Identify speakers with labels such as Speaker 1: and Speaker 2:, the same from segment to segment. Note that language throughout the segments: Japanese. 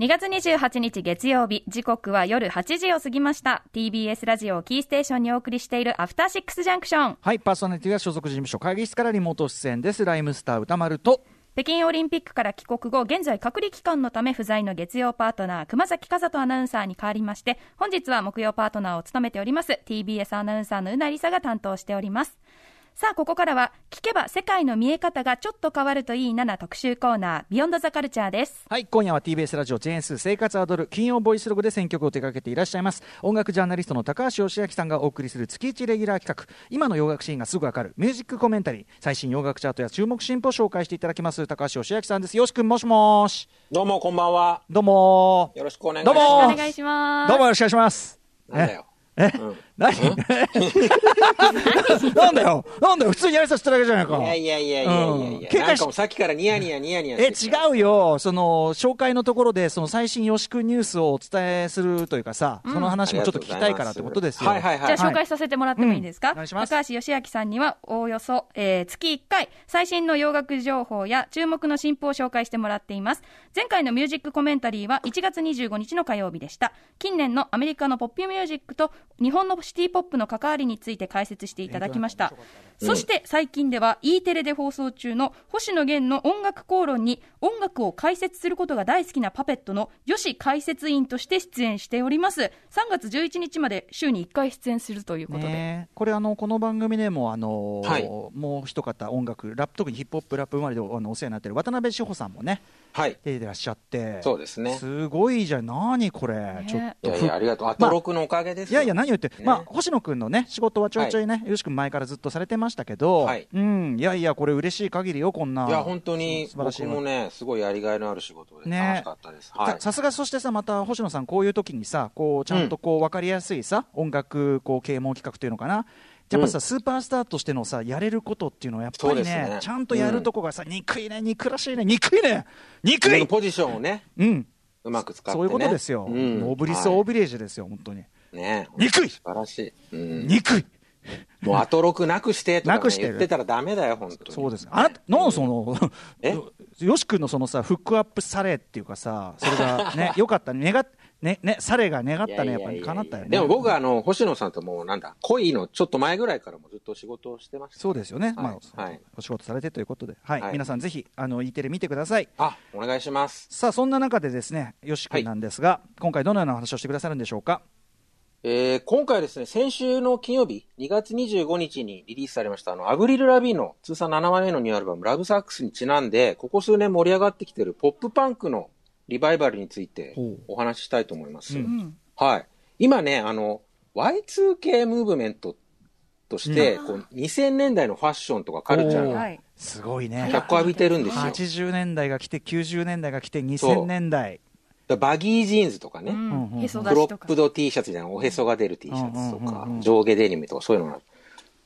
Speaker 1: 2月28日月曜日、時刻は夜8時を過ぎました。TBS ラジオをキーステーションにお送りしているアフターシックスジャンクション。
Speaker 2: はい、パーソナリティは所属事務所会議室からリモート出演です。ライムスター歌丸と。
Speaker 1: 北京オリンピックから帰国後、現在隔離期間のため不在の月曜パートナー、熊崎和人アナウンサーに代わりまして、本日は木曜パートナーを務めております、TBS アナウンサーのうなりさが担当しております。さあ、ここからは、聞けば世界の見え方がちょっと変わるといいなな特集コーナー、ビヨンドザカルチャーです。
Speaker 2: はい、今夜は TBS ラジオチェーンス生活アドル金曜ボイスログで選曲を手掛けていらっしゃいます。音楽ジャーナリストの高橋義明さんがお送りする月1レギュラー企画、今の洋楽シーンがすぐわかるミュージックコメンタリー、最新洋楽チャートや注目進歩を紹介していただきます。高橋義明さんです。よしくん、もしもし。
Speaker 3: どうもこんばんは。
Speaker 2: どうも
Speaker 3: よろしくお願いします。
Speaker 2: どうも
Speaker 1: お願いします。
Speaker 2: どうもよろしくお願いします。
Speaker 3: なんだよ。
Speaker 2: え、
Speaker 3: うん
Speaker 2: 何？なんだよ。なんだよ。普通にやりさせてるだけじゃないか。
Speaker 3: いやいやいやいやいや
Speaker 2: うん
Speaker 3: いや。
Speaker 2: 警戒し
Speaker 3: なんかもうさっきからニヤニヤニヤニヤ
Speaker 2: え、
Speaker 3: してて
Speaker 2: 違うよ。その、紹介のところで、その最新よしくんニュースをお伝えするというかさ、その話もちょっと聞きたいからってことですよ。
Speaker 3: はいはいはい。
Speaker 1: じゃあ紹介させてもらってもいいですか、
Speaker 2: うん。お願いします。
Speaker 1: 高橋義明さんにはおおよそ、えー月1回最新の洋楽情報や注目の新譜を紹介してもらっています。前回のミュージックコメンタリーは1月25日の火曜日でした。近年のアメリカのポップミュージックと日本のシティポップの関わりについて解説していただきました、そして最近では E テレで放送中の星野源の音楽口論に音楽を解説することが大好きなパペットの吉解説員として出演しております。3月11日まで週に1回出演するということで、
Speaker 2: ねえ。これあのこの番組でもあの、
Speaker 3: はい。
Speaker 2: もう一方音楽ラップ特にヒップホップラップ生まれであのお世話になってる渡辺志保さんもね
Speaker 3: はい。
Speaker 2: 出てらっしゃって。
Speaker 3: そうですね。
Speaker 2: すごいじゃん。何これ、
Speaker 1: ね。
Speaker 2: ちょっ
Speaker 3: い
Speaker 2: と
Speaker 3: やいやありがとう。アトロクのおかげですよ。
Speaker 2: いやいや、何を言って、
Speaker 3: ね。
Speaker 2: まあ、星野君のね、仕事はちょいちょいね、よし君前からずっとされてましたけど、
Speaker 3: はい。
Speaker 2: うん、いやいや、これ嬉しい限りよ、こんな。
Speaker 3: いや本当に
Speaker 2: 素晴らしい
Speaker 3: 僕もねすごいやりがいのある仕事で
Speaker 2: ね。
Speaker 3: 楽しかったです。はい。
Speaker 2: さ。さすがそしてさまた星野さんこういう時にさこうちゃんとこう分かりやすいさ、音楽こう啓蒙企画というのかな。やっぱさ、
Speaker 3: うん。
Speaker 2: スーパースターとしてのさやれることっていうのはやっぱりね
Speaker 3: ね。
Speaker 2: ちゃんとやるとこがさ、憎いね憎らしいね憎いね憎い！
Speaker 3: ポジションをね
Speaker 2: うん。
Speaker 3: うまく使ってね。
Speaker 2: そういうことですよ、
Speaker 3: うん。
Speaker 2: ノーブリス・オービレージュですよ本当に
Speaker 3: ね。
Speaker 2: 憎い。
Speaker 3: 素晴らしい。うん。
Speaker 2: 憎い。
Speaker 3: もうアトロクなくしてとかね
Speaker 2: なくしてる。
Speaker 3: 言ってたらダメだよ本当に。
Speaker 2: そうです。あなたのその
Speaker 3: え？
Speaker 2: よよし君のそのさフックアップされっていうかさそれがね よかったね。願っねねされが願ったねやっぱり叶ったよね。
Speaker 3: でも僕はあの星野さんともうなんだ恋のちょっと前ぐらいからもずっと仕事をしてました。
Speaker 2: そうですよね、
Speaker 3: はい。
Speaker 2: まあ、
Speaker 3: はい。
Speaker 2: お仕事されてということで、はい。
Speaker 3: はい。
Speaker 2: 皆さんぜひあの E テレ見てください。
Speaker 3: あお願いします。
Speaker 2: さあそんな中でですねよし君なんですが、今回どのような話をしてくださるんでしょうか？
Speaker 3: えー今回ですね先週の金曜日2月25日にリリースされましたあのアブリル・ラビーンの通算7枚目のニューアルバム「ラブサックス」にちなんでここ数年盛り上がってきてるポップパンクのリバイバルについてお話ししたいと思います、
Speaker 2: うん。
Speaker 1: うん
Speaker 3: はい。今ねあの Y2K ムーブメントとして、こう2000年代のファッションとかカルチャーが
Speaker 1: はい。
Speaker 2: すごいね。
Speaker 3: 脚光浴びてるんですよ。
Speaker 2: 80年代が来て90年代が来て2000
Speaker 3: そう
Speaker 2: 年代。
Speaker 3: だバギージーンズとかね、
Speaker 1: うん。
Speaker 3: クロップド T シャツじゃない。おへそが出る T シャツとか、
Speaker 2: うんうんうんうん。
Speaker 3: 上下デニムとかそういうの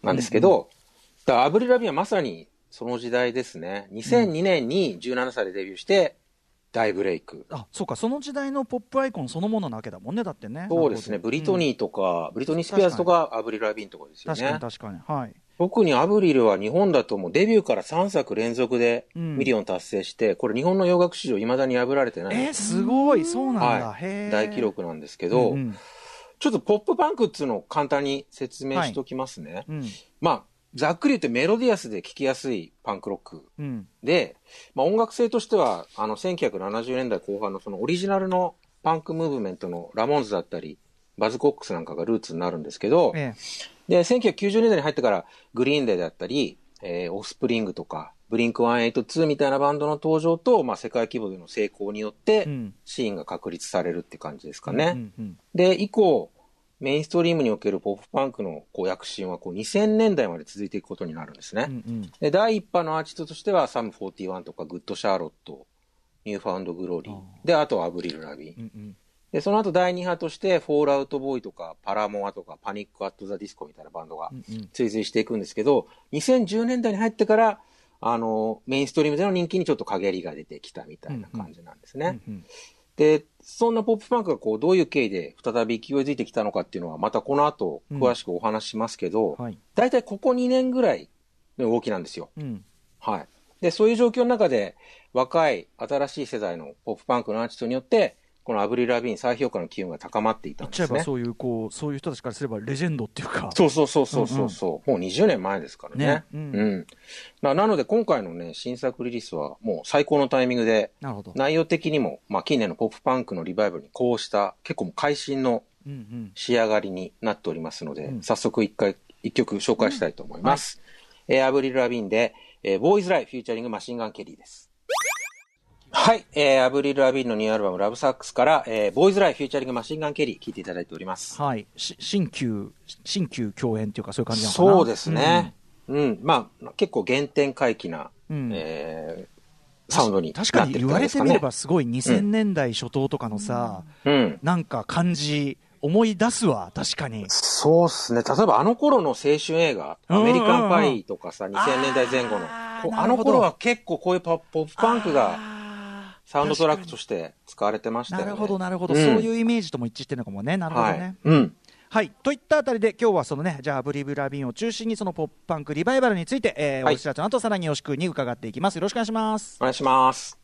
Speaker 3: なんですけど、だからアブリル・ラビーンはまさにその時代ですね。2002年に17歳でデビューして大ブレイク。
Speaker 2: あそうかその時代のポップアイコンそのものなわけだもんねだってね。
Speaker 3: そうですね。ブリト
Speaker 2: ー、
Speaker 3: ニーとか、ブリトニー・スピアーズとかアブリル・ラビーンとかですよね。
Speaker 2: 確かに。確かに。はい
Speaker 3: 特にアブリルは日本だともうデビューから3作連続で
Speaker 2: うん。
Speaker 3: ミリオン達成して、これ日本の洋楽史上未だに破られてない。
Speaker 2: えー、すごい。そうなんだ、
Speaker 3: はい。大記録なんですけど、
Speaker 2: うんうん。
Speaker 3: ちょっとポップパンクっていうのを簡単に説明しておきますね。
Speaker 2: うん。
Speaker 3: まあ、ざっくり言ってメロディアスで聴きやすいパンクロック。
Speaker 2: うん。
Speaker 3: で、まあ、音楽性としては、あの、1970年代後半のそのオリジナルのパンクムーブメントのラモンズだったり、バズコックスなんかがルーツになるんですけど、
Speaker 2: え
Speaker 3: で、1990年代に入ってから、グリーンデーだったり、えーオフスプリングとか、ブリンク182みたいなバンドの登場と、まあ、世界規模での成功によってシーンが確立されるって感じですかね。
Speaker 2: うんうん
Speaker 3: で、以降、メインストリームにおけるポップパンクのこう躍進はこう2000年代まで続いていくことになるんですね。
Speaker 2: うんうん
Speaker 3: で、第一波のアーティストとしては、サム41とか、グッド・シャーロット、ニューファウンド・グローリー。で、あとはアブリル・ラビーン。
Speaker 2: うんうん
Speaker 3: で、その後第二波として、フォールアウト・ボーイとか、パラモアとか、パニック・アット・ザ・ディスコみたいなバンドが
Speaker 2: うんうん
Speaker 3: 追随していくんですけど、2010年代に入ってから、あの、メインストリームでの人気にちょっと陰りが出てきたみたいな感じなんですね。
Speaker 2: うんうん
Speaker 3: で、そんなポップパンクがこう、どういう経緯で再び勢いづいてきたのかっていうのは、またこの後、詳しくお話ししますけど、
Speaker 2: はい
Speaker 3: 大体ここ2年ぐらいの動きなんですよ。
Speaker 2: うん
Speaker 3: はい。で、そういう状況の中で、若い、新しい世代のポップパンクのアーティストによって、このアブリル・ラビーン再評価の機運が高まっていた
Speaker 2: 言
Speaker 3: んですね。
Speaker 2: っちゃえばそういうこうそういう人たちからすればレジェンドっていうか
Speaker 3: そうそうそうそうそうそう、もう20年前ですからね。
Speaker 2: ねう
Speaker 3: うんん。ななので今回のね、新作リリースはもう最高のタイミングで、
Speaker 2: なるほど、
Speaker 3: 内容的にも、まあ近年のポップパンクのリバイバルに呼応した結構もう会心の
Speaker 2: うんうん、
Speaker 3: 仕上がりになっておりますので、
Speaker 2: うん
Speaker 3: 早速一回、一曲紹介したいと思います。えーアブリル・ラビーンで、えー、 Bois Lie featuring マシンガン・ケリーです。はい、えーアブリル・ラビーンのニューアルバム、 Love Sux から、えー Bois Lie featuring マシンガン・ケリー、聴いていただいております。
Speaker 2: はいし新旧新旧共演っていうかそういう感じなのかな？
Speaker 3: そうですね。うん、まあ、結構原点回帰な、
Speaker 2: うん
Speaker 3: えーサウンドに
Speaker 2: 確かに言われてみれ。ばすごい2000年代初頭とかのさ、
Speaker 3: うん。
Speaker 2: なんか感じ思い出すわ確かに
Speaker 3: そうっすね。例えばあの頃の青春映画、
Speaker 2: うんうんうん
Speaker 3: アメリカンパイとかさ、2000年代前後の。あの頃は結構こういうポポップパンクがサウンドトラックとして使われてましたよね。
Speaker 2: なるほどなるほど、
Speaker 3: うん
Speaker 2: そういうイメージとも一致してるのかもねなるほど
Speaker 3: は
Speaker 2: ね
Speaker 3: い。うん。
Speaker 2: はい、といったあたりで今日はそのねじゃあアブリブ・ラビンを中心にそのポップパンクリバイバルについて、えー
Speaker 3: はい
Speaker 2: お知らせの後さらによろしくに伺っていきますよろしくお願いします
Speaker 3: お願いします。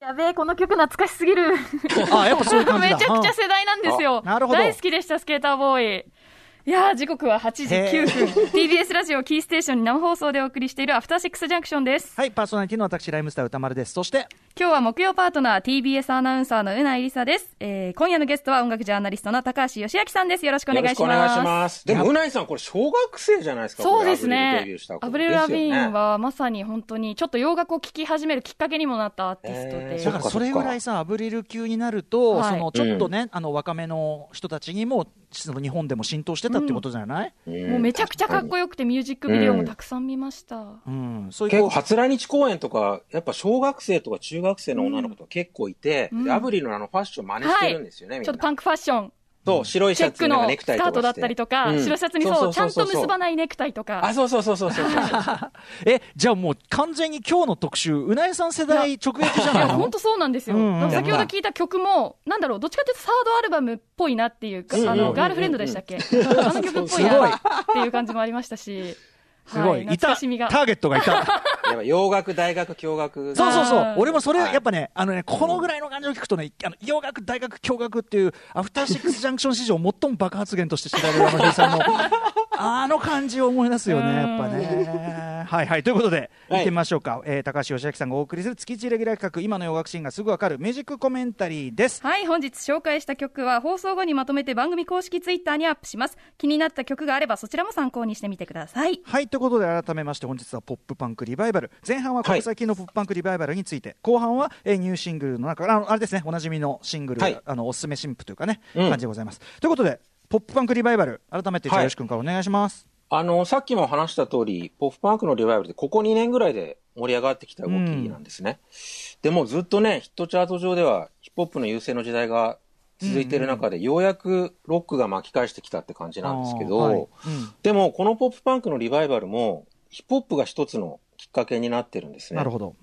Speaker 1: やべえ、この曲懐かしすぎる。
Speaker 2: あやっぱそういう感じ
Speaker 1: め
Speaker 2: だ
Speaker 1: ちゃくちゃ世代なんですよ。
Speaker 2: あなるほど
Speaker 1: 大好きでした、スケーターボーイ。いやー、時刻は8時9分。TBS ラジオキーステーションに生放送でお送りしているアフターシックスジャンクションです。
Speaker 2: はいパーソナリティの私ライムスター歌丸ですそして
Speaker 1: 今日は木曜パートナー TBS アナウンサーのうないりさです。えー、今夜のゲストは音楽ジャーナリストの高橋義明さんです。よろしくお願いします。
Speaker 3: お願いします。でも、うないさん、これ小学生じゃないですか。
Speaker 1: そうです
Speaker 3: これアブリルデ
Speaker 1: ねアブリル・ラビーンはまさに本当にちょっと洋楽を聴き始めるきっかけにもなったアーティストで。
Speaker 3: えー
Speaker 2: だからそれぐらいさアブリル級になると、
Speaker 1: はい
Speaker 2: そのちょっとね、あの若めの人たちにもその日本でも浸透してたってことじゃない、
Speaker 3: うん
Speaker 1: もうめちゃくちゃかっこよくてミュージックビデオもたくさん見ました。
Speaker 2: うんそういう
Speaker 3: 結構、初来日公演とか、やっぱ小学生とか中学生の女の子とか結構いて、
Speaker 1: うん。
Speaker 3: でアブリルのあのファッション真似してるんですよね、みんな。
Speaker 1: ちょっとパンクファッション。
Speaker 3: そう、白いシャツ
Speaker 1: チェックの
Speaker 3: ネクタイ
Speaker 1: スカートだったりとか、
Speaker 3: うん。
Speaker 1: 白シャツにそう、ちゃんと結ばないネクタイとか。
Speaker 3: あ、そうそうそうそうそう。そう。
Speaker 2: えじゃあもう完全に今日の特集うなえさん世代直撃じゃ
Speaker 1: いや、
Speaker 2: ないの
Speaker 1: 本当そうなんですよ。
Speaker 2: うんうん。
Speaker 1: 先ほど聞いた曲も、なんだろう、どっちかというとサードアルバムっぽいなっていうか、
Speaker 3: うんうん
Speaker 1: あの、ガールフレンドでしたっけ？あの曲っぽいなっていう感じもありましたし、
Speaker 2: すご、
Speaker 1: はい懐
Speaker 2: た
Speaker 1: かしみが。
Speaker 2: ターゲットがいた。
Speaker 3: やっぱ洋楽、大学、共学。
Speaker 2: そうそうそう。俺もそれ
Speaker 3: はい。
Speaker 2: やっぱねあのねこのぐらいの感じを聞くとねあの洋楽大学共学っていうアフターシックスジャンクション史上最も爆発源として知られる山田さんの あの感じを思い出すよねやっぱねはいはい。ということで
Speaker 3: はい。
Speaker 2: 行ってみましょうか、えー高橋義明さんがお送りする月一レギュラー企画今の洋楽シーンがすぐわかるミュージックコメンタリーです。
Speaker 1: はい、本日紹介した曲は放送後にまとめて番組公式ツイッターにアップします。気になった曲があればそちらも参考にしてみてください。
Speaker 2: はいということで改めまして本日はポップパンクリバイバル。前半はここ最近のポップパンクリバイバルについて、後半は、えーニューシングルの中からあのあれですねおなじみのシングル、
Speaker 3: はい。
Speaker 2: あのおすすめ新譜というかね、
Speaker 3: うん。
Speaker 2: 感じでございます。ということでポップパンクリバイバル改めてじゃよし君からお願いします、
Speaker 3: あの、さっきも話した通り、ポップパンクのリバイバルでここ2年ぐらいで盛り上がってきた動きなんですね。でもずっとね、ヒットチャート上ではヒップホップの優勢の時代が続いている中で、ようやくロックが巻き返してきたって感じなんですけど、
Speaker 2: はいうん。
Speaker 3: でもこのポップパンクのリバイバルも、ヒップホップが一つのきっかけになってるんですね。
Speaker 2: なるほど。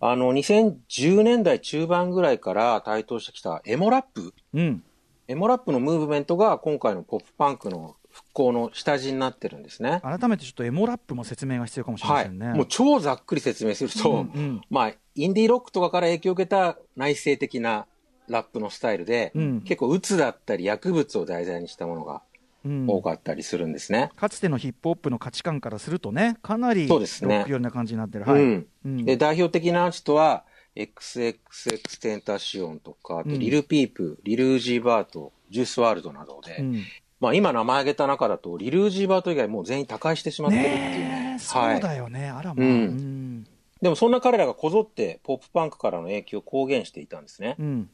Speaker 3: あの、2010年代中盤ぐらいから台頭してきたエモラップ。
Speaker 2: うん。
Speaker 3: エモラップのムーブメントが今回のポップパンクの復興の下地になってるんですね。
Speaker 2: 改めてちょっとエモラップも説明が必要かもしれま
Speaker 3: はい。
Speaker 2: せんね、
Speaker 3: もう超ざっくり説明すると、
Speaker 2: うんうん。
Speaker 3: まあ、インディーロックとかから影響を受けた内省的なラップのスタイルで、
Speaker 2: うん。
Speaker 3: 結構鬱だったり薬物を題材にしたものが
Speaker 2: うん。
Speaker 3: 多かったりするんですね。
Speaker 2: かつてのヒップホップの価値観からするとねかなりロ
Speaker 3: そうですね。
Speaker 2: ック寄りな感じになってる、はい。
Speaker 3: うん。
Speaker 2: うん。
Speaker 3: で、代表的なアーティストは、XXX テンタシオンとか、リルピープ、リルージーバート、ジュースワールドなどで、
Speaker 2: うん
Speaker 3: まあ今名前挙げた中だと、リルージーバート以外もう全員他界してしまってるっていう。
Speaker 2: ねそうだよね、あらまあ、
Speaker 3: うん。
Speaker 2: うん。
Speaker 3: でもそんな彼らがこぞってポップパンクからの影響を公言していたんですね。
Speaker 2: うん。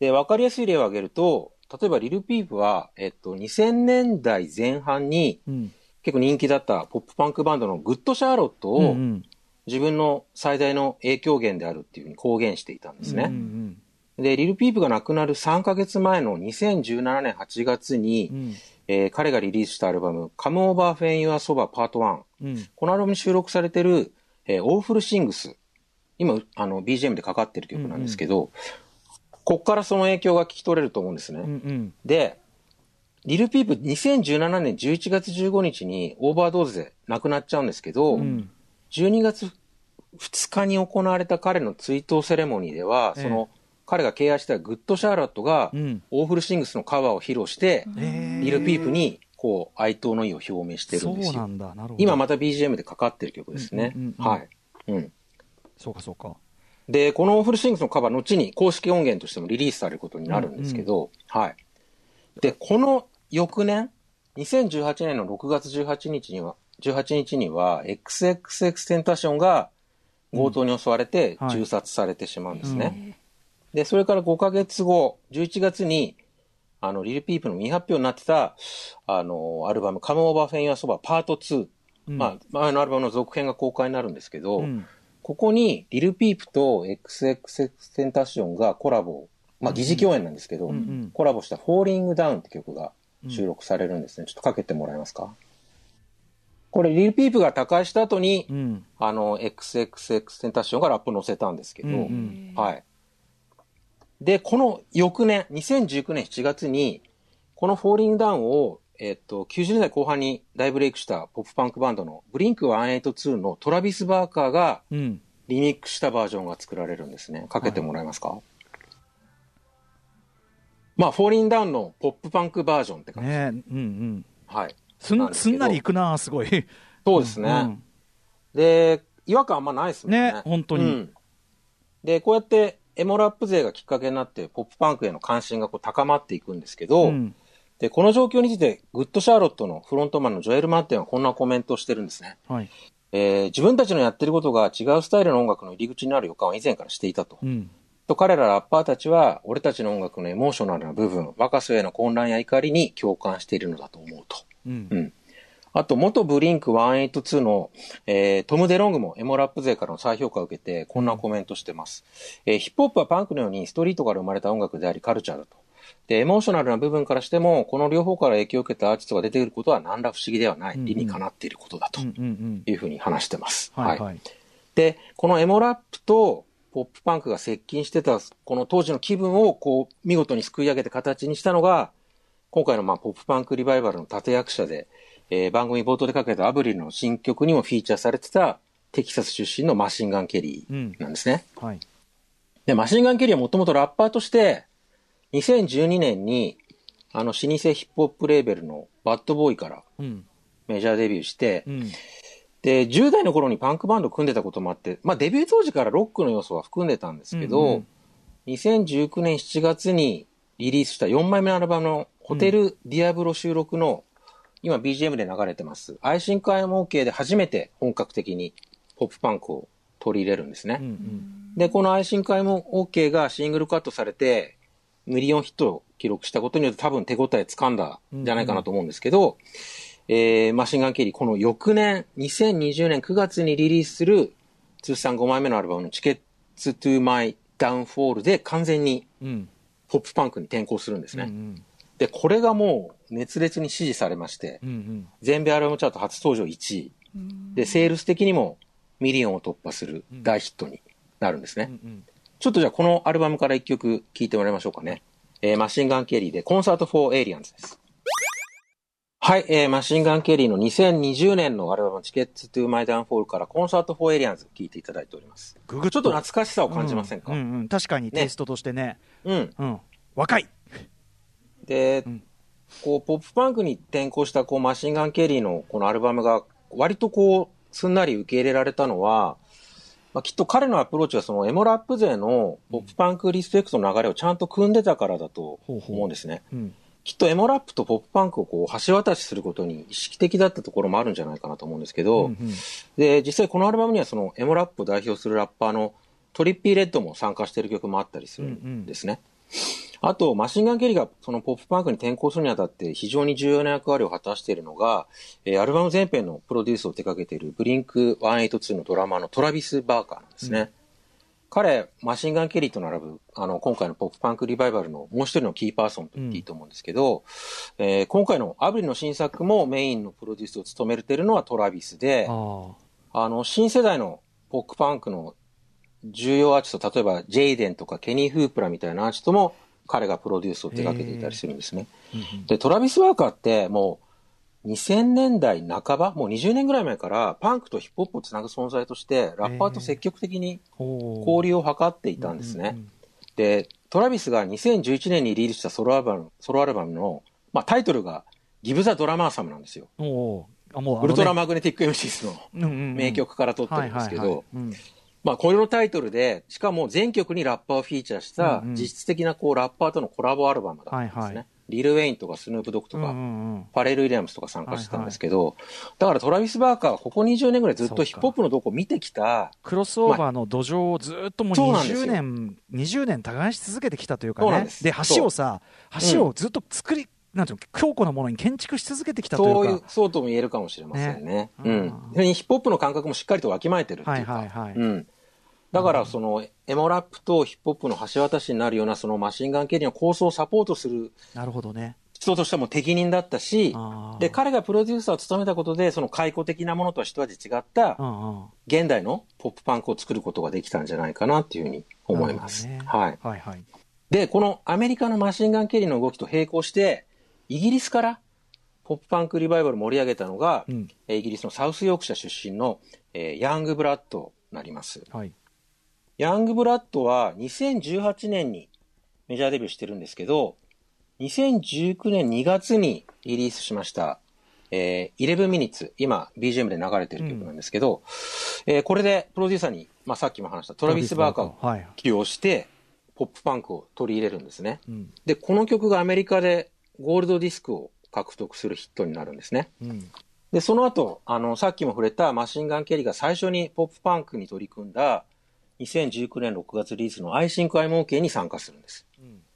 Speaker 3: で、わかりやすい例を挙げると、例えばリルピープは、えっと、2000年代前半に
Speaker 2: うん。
Speaker 3: 結構人気だったポップパンクバンドのグッドシャーロットを
Speaker 2: うんうん。
Speaker 3: 自分の最大の影響源であるっていうふうに公言していたんですね。
Speaker 2: うん
Speaker 3: で、リルピープが亡くなる3ヶ月前の2017年8月に、
Speaker 2: うん
Speaker 3: えー彼がリリースしたアルバム、Come Over When You Are Sober Part 1。
Speaker 2: うん
Speaker 3: このアルバムに収録されてる、えー、Awful Things。今、あの、BGM でかかってる曲なんですけど、こっからその影響が聞き取れると思うんですね。
Speaker 2: うんうん
Speaker 3: で、リルピープ2017年11月15日にオーバードーズで亡くなっちゃうんですけど、
Speaker 2: うん
Speaker 3: 12月2日に行われた彼の追悼セレモニーでは、
Speaker 2: ええ
Speaker 3: その彼が敬愛したグッド・シャーロットが、
Speaker 2: うん
Speaker 3: Awful Things のカバーを披露して、リル・ピープにこう哀悼の意を表明してるんですよ。
Speaker 2: そうなんだなるほど
Speaker 3: 今また BGM でかかってる曲ですね。
Speaker 2: うんうんうん
Speaker 3: はい。うん。
Speaker 2: そうかそうか
Speaker 3: で、このオーフルシングスのカバー、後に公式音源としてもリリースされることになるんですけど、はい。で、この翌年、2018年の6月18日には、18日には、XXX テンターションが強盗に襲われて
Speaker 2: はい
Speaker 3: 銃殺されてしまうんですね。で、それから5ヶ月後、11月に、あの、リルピープの未発表になってた、あの、アルバム、カムオーバーフェインアソバパート2。
Speaker 2: うん。
Speaker 3: まあ、前のアルバムの続編が公開になるんですけど、
Speaker 2: うん。
Speaker 3: ここに、リルピープと XXX テンタシオンがコラボ、まあ、疑似共演なんですけど、
Speaker 2: うんうん。
Speaker 3: コラボした Falling Down って曲が収録されるんですね。ちょっとかけてもらえますか？これ、リルピープが他界した後に、
Speaker 2: うん。
Speaker 3: あの、XXX テンタシオンがラップ載せたんですけど、はい。で、この翌年、2019年7月に、この Falling Down を、えっと、90年代後半に大ブレイクしたポップパンクバンドのブリンク182のトラビス・バーカーが
Speaker 2: うん
Speaker 3: リミックスしたバージョンが作られるんですね。かけてもらえますか、まあ、Falling Down のポップパンクバージョンって感じ。
Speaker 2: ねうんうん
Speaker 3: はい。
Speaker 2: す
Speaker 3: なんです
Speaker 2: んすんなりいくなすごい
Speaker 3: そうですね。
Speaker 2: うん
Speaker 3: で、違和感あんまないですね。
Speaker 2: ね本当に
Speaker 3: うんで、こうやってエモラップ勢がきっかけになって、ポップパンクへの関心がこう高まっていくんですけど、
Speaker 2: うん
Speaker 3: で、この状況について、グッドシャーロットのフロントマンのジョエル・マッデンはこんなコメントをしてるんですね。
Speaker 2: はい
Speaker 3: えー自分たちのやってることが違うスタイルの音楽の入り口になる予感は以前からしていたと。
Speaker 2: うん
Speaker 3: と彼らラッパーたちは、俺たちの音楽のエモーショナルな部分、若さゆえの混乱や怒りに共感しているのだと思うと。
Speaker 2: うん
Speaker 3: うん。あと、元ブリンク182の、えートム・デロングもエモラップ勢からの再評価を受けて、こんなコメントしてます。えーヒップホップはパンクのようにストリートから生まれた音楽でありカルチャーだと。で、エモーショナルな部分からしても、この両方から影響を受けたアーティストが出てくることは何ら不思議ではない。理にかなっていることだというふうに話してます。
Speaker 2: はいはい
Speaker 3: で、このエモラップとポップパンクが接近してた、この当時の気分をこう、見事に救い上げて形にしたのが、今回のまあポップパンクリバイバルの立役者で、えー番組冒頭でかけたアブリルの新曲にもフィーチャーされてたテキサス出身のマシンガン・ケリーなんですね。
Speaker 2: はい。
Speaker 3: で、マシンガン・ケリーはもともとラッパーとして、2012年に、あの、老舗ヒップホップレーベルのバッドボーイから
Speaker 2: うん。
Speaker 3: メジャーデビューして、
Speaker 2: うん。
Speaker 3: で、10代の頃にパンクバンドを組んでたこともあって、まあデビュー当時からロックの要素は含んでたんですけど、
Speaker 2: うんうん。
Speaker 3: 2019年7月にリリースした4枚目のアルバムの Hotel Diablo 収録の、今 BGM で流れてます、 I Think I'm OK で初めて本格的にポップパンクを取り入れるんですね。
Speaker 2: うんうん
Speaker 3: で、このアイシンクアイム OK がシングルカットされて、ミリオンヒットを記録したことによって多分手応え掴んだんじゃないかなと思うんですけど、えーマシンガンケリー、この翌年、2020年9月にリリースする通算5枚目のアルバムの Tickets to My Downfall で完全に
Speaker 2: うん
Speaker 3: ポップパンクに転向するんですね。
Speaker 2: うん
Speaker 3: で、これがもう熱烈に支持されまして、
Speaker 2: うんうん
Speaker 3: 全米アルバムチャート初登場1位。で、セールス的にもミリオンを突破する大ヒットになるんですね。
Speaker 2: うんうん
Speaker 3: ちょっとじゃあこのアルバムから一曲聴いてもらいましょうかね。えーマシンガン・ケリーで Concert for Aliens です。はい、えーマシンガン・ケリーの2020年のアルバム Tickets to My Downfall から Concert for Aliens 聴いていただいております。
Speaker 2: ぐぐっ
Speaker 3: ちょっと懐かしさを感じませんか、
Speaker 2: うんうんうん確かにテイストとしてね
Speaker 3: うん。
Speaker 2: うん若い
Speaker 3: で、
Speaker 2: ん。
Speaker 3: こう、ポップパンクに転向したこうマシンガン・ケリーのこのアルバムが割とこう、すんなり受け入れられたのは、まあ、きっと彼のアプローチはそのエモラップ勢のポップパンクリスペクトの流れをちゃんと汲んでたからだと思うんですね。
Speaker 2: うん。
Speaker 3: きっとエモラップとポップパンクをこう橋渡しすることに意識的だったところもあるんじゃないかなと思うんですけど、
Speaker 2: うんうん。
Speaker 3: で、実際このアルバムにはそのエモラップを代表するラッパーのトリッピー・レッドも参加している曲もあったりするんですね。あと、マシンガン・ケリーがそのポップパンクに転向するにあたって非常に重要な役割を果たしているのが、えーアルバム全編のプロデュースを手掛けているブリンク182のドラマーのトラビス・バーカーなんですね。彼、マシンガン・ケリーと並ぶ、あの、今回のポップパンクリバイバルのもう一人のキーパーソンと言っていいと思うんですけど、えー今回のアブリの新作もメインのプロデュースを務めているのはトラビスで、
Speaker 2: あ
Speaker 3: あの、新世代のポップパンクの重要アーティスト、例えばジェイデンとかケニー・フープラみたいなアーティストも彼がプロデュースを手掛けていたりするんですね。で、トラビス・ワーカーってもう、2000年代半ば、もう20年ぐらい前から、パンクとヒップホップをつなぐ存在として、ラッパーと積極的に交
Speaker 2: 交
Speaker 3: 流を図っていたんですね。で、トラビスが2011年にリリースしたソロアルバムソロアルバムの、まあ、タイトルが、ギブ・ザ・ドラマーサムなんですよ。
Speaker 2: おあもうね。
Speaker 3: ウルトラマグネティック・エムシスの名曲から撮ってるんですけど、
Speaker 2: うん
Speaker 3: まあ、これのタイトルで、しかも全曲にラッパーをフィーチャーした実質的なこうラッパーとのコラボアルバムだったんですね。
Speaker 2: はいはい。
Speaker 3: リル・ウェインとかスヌープ・ドッグとか、
Speaker 2: うんうんうん。
Speaker 3: パレル・ウィリアムスとか参加してたんですけど、だからトラビス・バーカーはここ20年ぐらいずっ
Speaker 2: そうか
Speaker 3: とヒップホップのどこを見てきた、
Speaker 2: クロスオーバーの土壌をずっともう20
Speaker 3: そうなんですよ。
Speaker 2: 年、20年耕し続けてきたというかね。
Speaker 3: で、
Speaker 2: 橋をさ、橋をずっと作り、なんていうの、強固なものに建築し続けてきたと
Speaker 3: そういうう、
Speaker 2: いか、
Speaker 3: そうとも言えるかもしれませんね。
Speaker 2: ね。
Speaker 3: うん。ヒップホップの感覚もしっかりとわきまえてるって
Speaker 2: はいいう
Speaker 3: か、
Speaker 2: はいはい、
Speaker 3: うん。だから、その、エモラップとヒップホップの橋渡しになるような、そのマシンガンケリーの構想をサポートする
Speaker 2: なるほどね。
Speaker 3: 人としても適任だったし、で、彼がプロデューサーを務めたことで、その解雇的なものとは一味違った現代のポップパンクを作ることができたんじゃないかなっていうふうに思います。
Speaker 2: ね
Speaker 3: はい。
Speaker 2: はいはい。
Speaker 3: で、このアメリカのマシンガンケリーの動きと並行して、イギリスからポップパンクリバイバルを盛り上げたのが、
Speaker 2: うん
Speaker 3: えーイギリスのサウスヨークシャ出身の、えーヤングブラッドになります。
Speaker 2: はい。
Speaker 3: ヤングブラッドは2018年にメジャーデビューしてるんですけど、2019年2月にリリースしました、えー、11 minutes、今 BGM で流れてる曲なんですけど、えーこれでプロデューサーに、まあ、さっきも話したトラビス・バーカーを
Speaker 2: はい。
Speaker 3: 起用して、ポップパンクを取り入れるんですね。
Speaker 2: うん。
Speaker 3: で、この曲がアメリカでゴールドディスクを獲得するヒットになるんですね。
Speaker 2: うん。
Speaker 3: で、その後、あの、さっきも触れたマシンガン・ケリーが最初にポップパンクに取り組んだ2019年6月リリースの I Think I'm OK に参加するんです。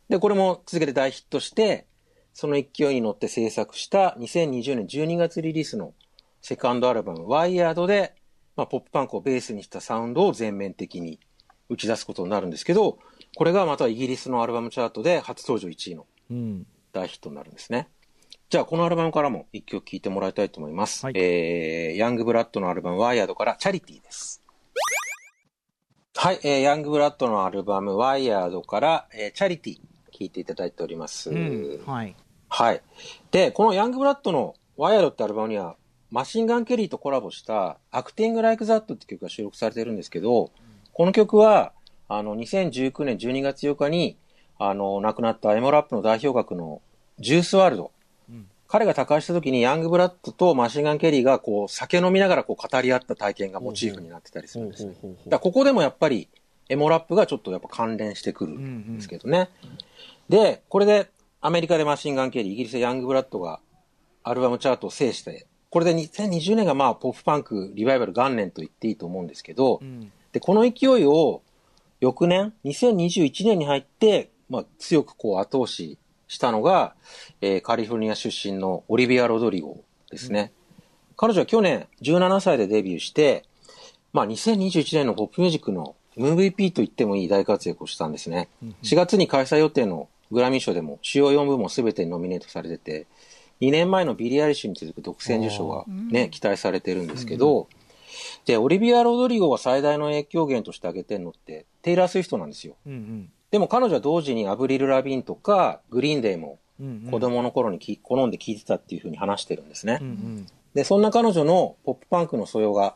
Speaker 3: で、これも続けて大ヒットして、その勢いに乗って制作した2020年12月リリースのセカンドアルバム Wired で、まあ、ポップパンクをベースにしたサウンドを全面的に打ち出すことになるんですけど、これがまたイギリスのアルバムチャートで初登場1位の
Speaker 2: うん。
Speaker 3: 大ヒットになるんですね。じゃあ、このアルバムからも一曲聴いてもらいたいと思います。
Speaker 2: はい
Speaker 3: えー、ヤングブラッドのアルバム、ワイヤードからチャリティーです。はい、えー、ヤングブラッドのアルバム、ワイヤードから、えー、チャリティー、聴いていただいております。
Speaker 2: うん。はい。
Speaker 3: はい。で、このヤングブラッドのワイヤードってアルバムには、マシンガン・ケリーとコラボした、アクティング・ライク・ザットって曲が収録されてるんですけど、この曲は、あの、2019年12月8日に、あの、亡くなったエモラップの代表格のジュースワールド。彼が他界した時にヤングブラッドとマシンガン・ケリーがこう酒飲みながらこう語り合った体験がモチーフになってたりするんですね。ここでもやっぱりエモラップがちょっとやっぱ関連してくるんですけどね。で、これでアメリカでマシンガン・ケリー、イギリスでヤングブラッドがアルバムチャートを制して、これで2020年がまあポップパンクリバイバル元年と言っていいと思うんですけど、
Speaker 2: うん。
Speaker 3: で、この勢いを翌年、2021年に入って、まあ強くこう後押ししたのが、えーカリフォルニア出身のオリビア・ロドリゴですね。彼女は去年17歳でデビューして、まあ2021年のポップミュージックの MVP と言ってもいい大活躍をしたんですね。4月に開催予定のグラミー賞でも主要4部門全てにノミネートされてて、2年前のビリー・アイリッシュに続く独占受賞がね、期待されてるんですけど、で、オリビア・ロドリゴが最大の影響源として挙げてるのって、テイラー・スウィフトなんですよ。
Speaker 2: うんうん。
Speaker 3: でも彼女は同時にアブリル・ラビンとか、グリーンデーも。子供の頃にき好んで聴いてたっていうふうに話してるんですね。
Speaker 2: うんうん。
Speaker 3: で、そんな彼女のポップパンクの素養が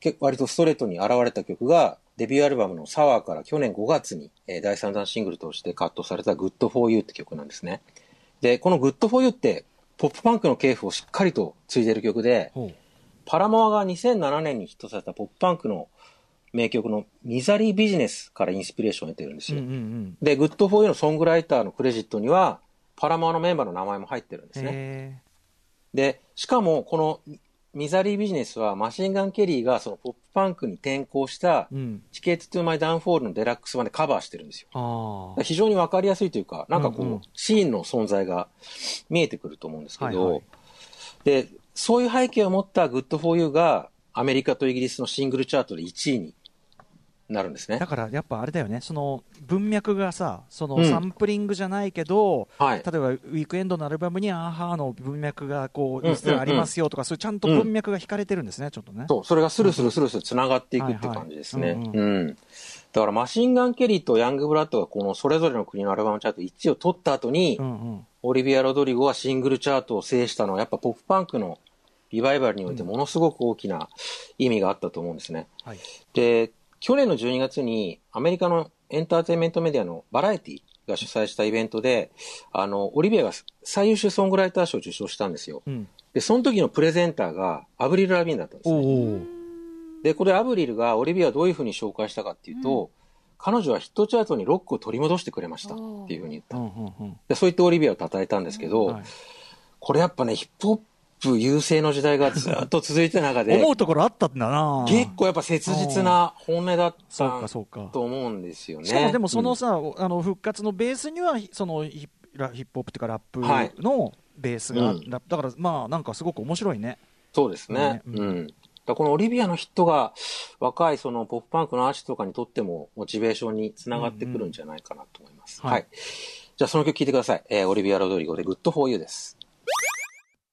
Speaker 3: 結構割とストレートに現れた曲が、デビューアルバムのサワーから去年5月に、えー第3弾シングルとしてカットされた Good for You って曲なんですね。で、この Good for You ってポップパンクの系譜をしっかりと継いでる曲で。パラモアが2007年にヒットさせたポップパンクの名曲の Misery Business からインスピレーションを得てるんですよ。
Speaker 2: うんうんうん。
Speaker 3: で、 Good for You のソングライターのクレジットには、パラモアのメンバーの名前も入ってるんですね。
Speaker 2: へ
Speaker 3: で、しかもこの Misery Business はマシンガン・ケリーがそのポップパンクに転向した。 Ticket to My Downfall のデラックス版でカバーしてるんですよ。非常にわかりやすいというか、なんかこう、
Speaker 2: うんうん
Speaker 3: シーンの存在が見えてくると思うんですけど、
Speaker 2: はいはい
Speaker 3: で、そういう背景を持った Good for You がアメリカとイギリスのシングルチャートで1位になるんですね
Speaker 2: だ。からやっぱあれだよね、その文脈がさ、その
Speaker 3: うん
Speaker 2: サンプリングじゃないけど、
Speaker 3: はい。
Speaker 2: 例えばウィークエンドのアルバムにアーハーの文脈がこう、
Speaker 3: うん
Speaker 2: 実はありますよとか、そういうちゃんと文脈が引かれてるんですね、ちょっとね。
Speaker 3: そう、それがスルスルスルスル繋がっていくって感じですね。だからマシンガン・ケリーとヤング・ブラッドがこのそれぞれの国のアルバムチャート1位を取った後に、
Speaker 2: うんうん
Speaker 3: オリビア・ロドリゴはシングルチャートを制したのはやっぱポップパンクのリバイバルにおいてものすごく大きな意味があったと思うんですね。
Speaker 2: はい
Speaker 3: で、去年の12月にアメリカのエンターテインメントメディアのバラエティが主催したイベントで、あの、オリビアが最優秀ソングライター賞を受賞したんですよ。
Speaker 2: うん
Speaker 3: で、その時のプレゼンターがアブリル・ラビーンだったんです
Speaker 2: お
Speaker 3: ね。
Speaker 2: お
Speaker 3: で、これアブリルがオリビアをどういうふうに紹介したかっていうと、彼女はヒットチャートにロックを取り戻してくれましたっていうふうに言った。
Speaker 2: うんうんうん
Speaker 3: で、そう言ってオリビアを称えたんですけど、
Speaker 2: はい
Speaker 3: これやっぱね、ヒップホップ優勢の時代がずっと続いてる中で、
Speaker 2: 思うところあったんだな
Speaker 3: 結構やっぱ切実な本音だった
Speaker 2: かそうか
Speaker 3: と思うんですよね。
Speaker 2: しかもでもその
Speaker 3: うん
Speaker 2: さ、あの復活のベースにはそのヒップラヒップホップっていうかラ
Speaker 3: はい
Speaker 2: ップのベースが、
Speaker 3: うん
Speaker 2: だだからまあなんかすごく面白いね
Speaker 3: そうですね。
Speaker 2: ね
Speaker 3: うん。だからこのオリビアのヒットが若いそのポップパンクのアーティストとかにとってもモチベーションにつながってくるんじゃないかなと思います。
Speaker 2: うんうん
Speaker 3: はい。じゃあその曲聴いてください。えー、オリビア・ロドリゴで Good for You です。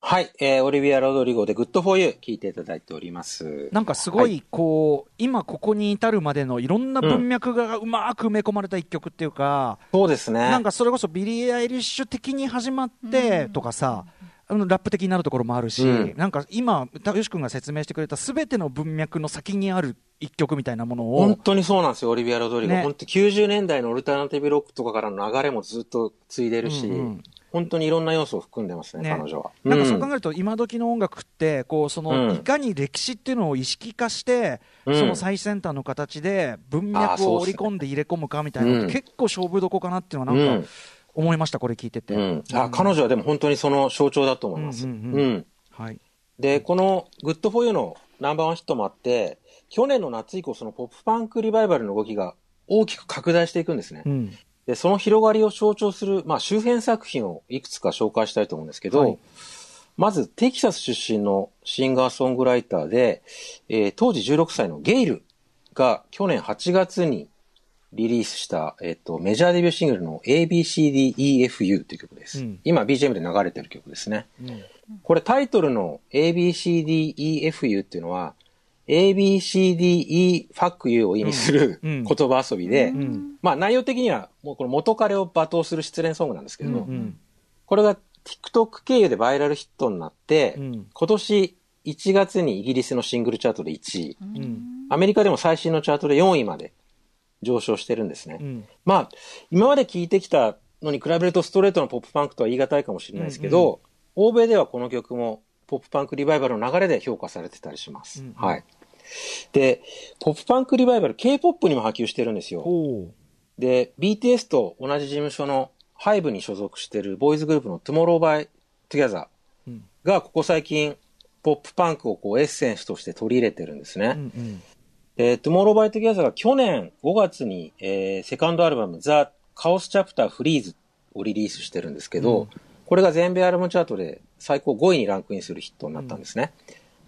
Speaker 3: はい。えー、オリビア・ロドリゴで Good for You 聴いていただいております。
Speaker 2: なんかすごいこう、今ここに至るまでのいろんな文脈がうまく埋め込まれた一曲っていうか、
Speaker 3: そうですね。
Speaker 2: なんかそれこそビリー・アイリッシュ的に始まってとかさ、あのラップ的になるところもあるし、
Speaker 3: うん
Speaker 2: なんか今、たよし君が説明してくれたすべての文脈の先にある一曲みたいなものを、
Speaker 3: 本当にそうなんですよ、オリビア・ロドリゴ。
Speaker 2: ね
Speaker 3: 本当90年代のオルタナティブロックとかからの流れもずっと継いでるし、
Speaker 2: うんうん
Speaker 3: 本当にいろんな要素を含んでますね、
Speaker 2: ね。
Speaker 3: 彼女は。
Speaker 2: なんかそう
Speaker 3: うん。
Speaker 2: 考えると、今時の音楽ってこうその、
Speaker 3: うん。
Speaker 2: いかに歴史っていうのを意識化して、
Speaker 3: うん。
Speaker 2: その最先端の形で文脈を織り込んで入れ込むかみたいな結構勝負どこかなっていうのはなんか
Speaker 3: うん。
Speaker 2: 思いました、これ聞いてて。
Speaker 3: うん。あ彼女はでも本当にその象徴だと思います。で、この Good for You のナンバーワンヒットもあって、去年の夏以降、そのポップパンクリバイバルの動きが大きく拡大していくんですね。
Speaker 2: うん
Speaker 3: で、その広がりを象徴する、まあ、周辺作品をいくつか紹介したいと思うんですけど、
Speaker 2: はい
Speaker 3: まず、テキサス出身のシンガーソングライターで、えー当時16歳のゲイルが去年8月にリリースした、えっ、と、メジャーデビューシングルの ABCDEFU という曲です。
Speaker 2: うん
Speaker 3: 今 BGM で流れてる曲ですね。
Speaker 2: うん
Speaker 3: これタイトルの ABCDEFU っていうのは、ABCDE ファック U を意味する
Speaker 2: うん。
Speaker 3: 言葉遊びで、
Speaker 2: うん。
Speaker 3: まあ内容的にはもうこの元彼を罵倒する失恋ソングなんですけど、
Speaker 2: うん
Speaker 3: これが TikTok 経由でバイラルヒットになって、
Speaker 2: うん。
Speaker 3: 今年1月にイギリスのシングルチャートで1位、
Speaker 2: うん。
Speaker 3: アメリカでも最新のチャートで4位まで上昇してるんですね。
Speaker 2: うん。
Speaker 3: まあ、今まで聞いてきたのに比べるとストレートのポップパンクとは言い難いかもしれないですけど、欧米ではこの曲もポップパンクリバイバルの流れで評価されてたりします。
Speaker 2: うん。
Speaker 3: はい。で、ポップパンクリバイバル、K-POP にも波及してるんですよ。で、BTS と同じ事務所の HYBE に所属してるボーイズグループの Tomorrow by Together
Speaker 2: うん
Speaker 3: がここ最近、ポップパンクをこうエッセンスとして取り入れてるんですね。
Speaker 2: うんうん
Speaker 3: で、Tomorrow by Together が去年5月に、えーセカンドアルバム The Chaos Chapter Freeze をリリースしてるんですけど、
Speaker 2: うん
Speaker 3: これが全米アルバムチャートで最高5位にランクインするヒットになったんですね。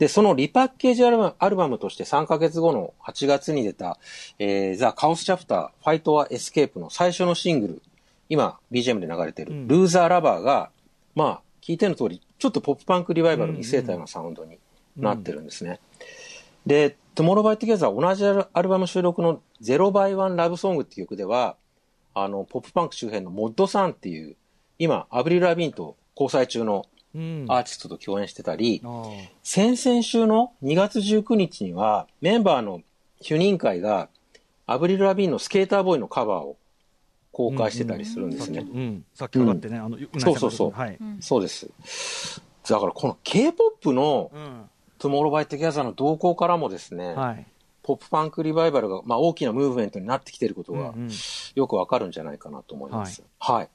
Speaker 3: で、そのリパッケージアルバムアルバムとして3ヶ月後の8月に出た、えー、The Chaos Chapter Fight or Escape の最初のシングル、今 BGM で流れてる、
Speaker 2: うん。
Speaker 3: ルーザーラバーが、まあ、聞いての通り、ちょっとポップパンクリバイバルに見据えたようなサウンドになってるんですね。で、Tomorrow by Together 同じアルバム収録の Zero by One Love Song っていう曲では、あの、ポップパンク周辺のモッドさんっていう、今、アブリル・ラビーンと交際中の
Speaker 2: うん
Speaker 3: アーティストと共演してたり、先々週の2月19日には、メンバーの主任会が、アブリル・ラビーンのスケーターボーイのカバーを公開してたりするんですね。
Speaker 2: うん。さっき上がってね、あの
Speaker 3: そうそうそう。
Speaker 2: はい。
Speaker 3: そうです。だからこの K-POP の
Speaker 2: うん、
Speaker 3: Tomorrow by Together の動向からもですね、
Speaker 2: はい。
Speaker 3: ポップパンクリバイバルが、まあ、大きなムーブメントになってきていることが
Speaker 2: うんうん。
Speaker 3: よくわかるんじゃないかなと思います。はい。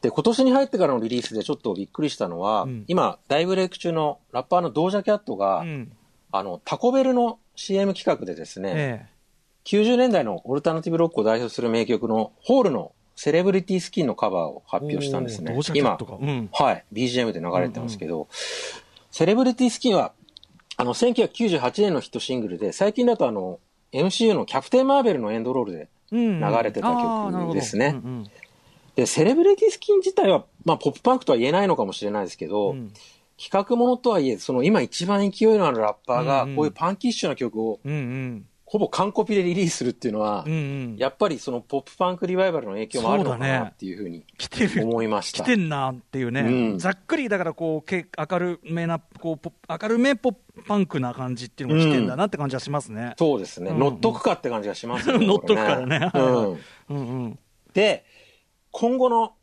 Speaker 3: で、今年に入ってからのリリースでちょっとびっくりしたのは、
Speaker 2: うん。
Speaker 3: 今、大ブレイク中のラッパーのドージャキャットが、
Speaker 2: うん。
Speaker 3: あの、タコベルの CM 企画でですね、
Speaker 2: え
Speaker 3: 90年代のオルタナティブロックを代表する名曲のホールのセレブリティスキンのカバーを発表したんですね。今
Speaker 2: うん。
Speaker 3: はい、BGM で流れてますけど、セレブリティスキンは、あの、1998年のヒットシングルで、最近だとあの、MCU のキャプテン・マーベルのエンドロールで、
Speaker 2: うん
Speaker 3: 流れてた曲ですね。
Speaker 2: うんうん
Speaker 3: で、セレブリティスキン自体は、まあ、ポップパンクとは言えないのかもしれないですけど、
Speaker 2: うん
Speaker 3: 企画ものとはいえ、その今一番勢いのあるラッパーが
Speaker 2: うんうん、
Speaker 3: こういうパンキッシュな曲を
Speaker 2: うんうん
Speaker 3: ほぼ完コピでリリースするっていうのは、
Speaker 2: うんうん。
Speaker 3: やっぱりそのポップパンクリバイバルの影響もあるのかなっていうふうに。思いました。
Speaker 2: 来てんなっていうね、
Speaker 3: うん
Speaker 2: ざっくりだからこうけ明るめなこうポ明るめポップパンクな感じっていうのが来てんだなって感じはしますね。
Speaker 3: そうですね。
Speaker 2: うん
Speaker 3: 乗っとくかって感じがしますよ
Speaker 2: 乗っとくからね
Speaker 3: うん。
Speaker 2: うんうん
Speaker 3: で、今後の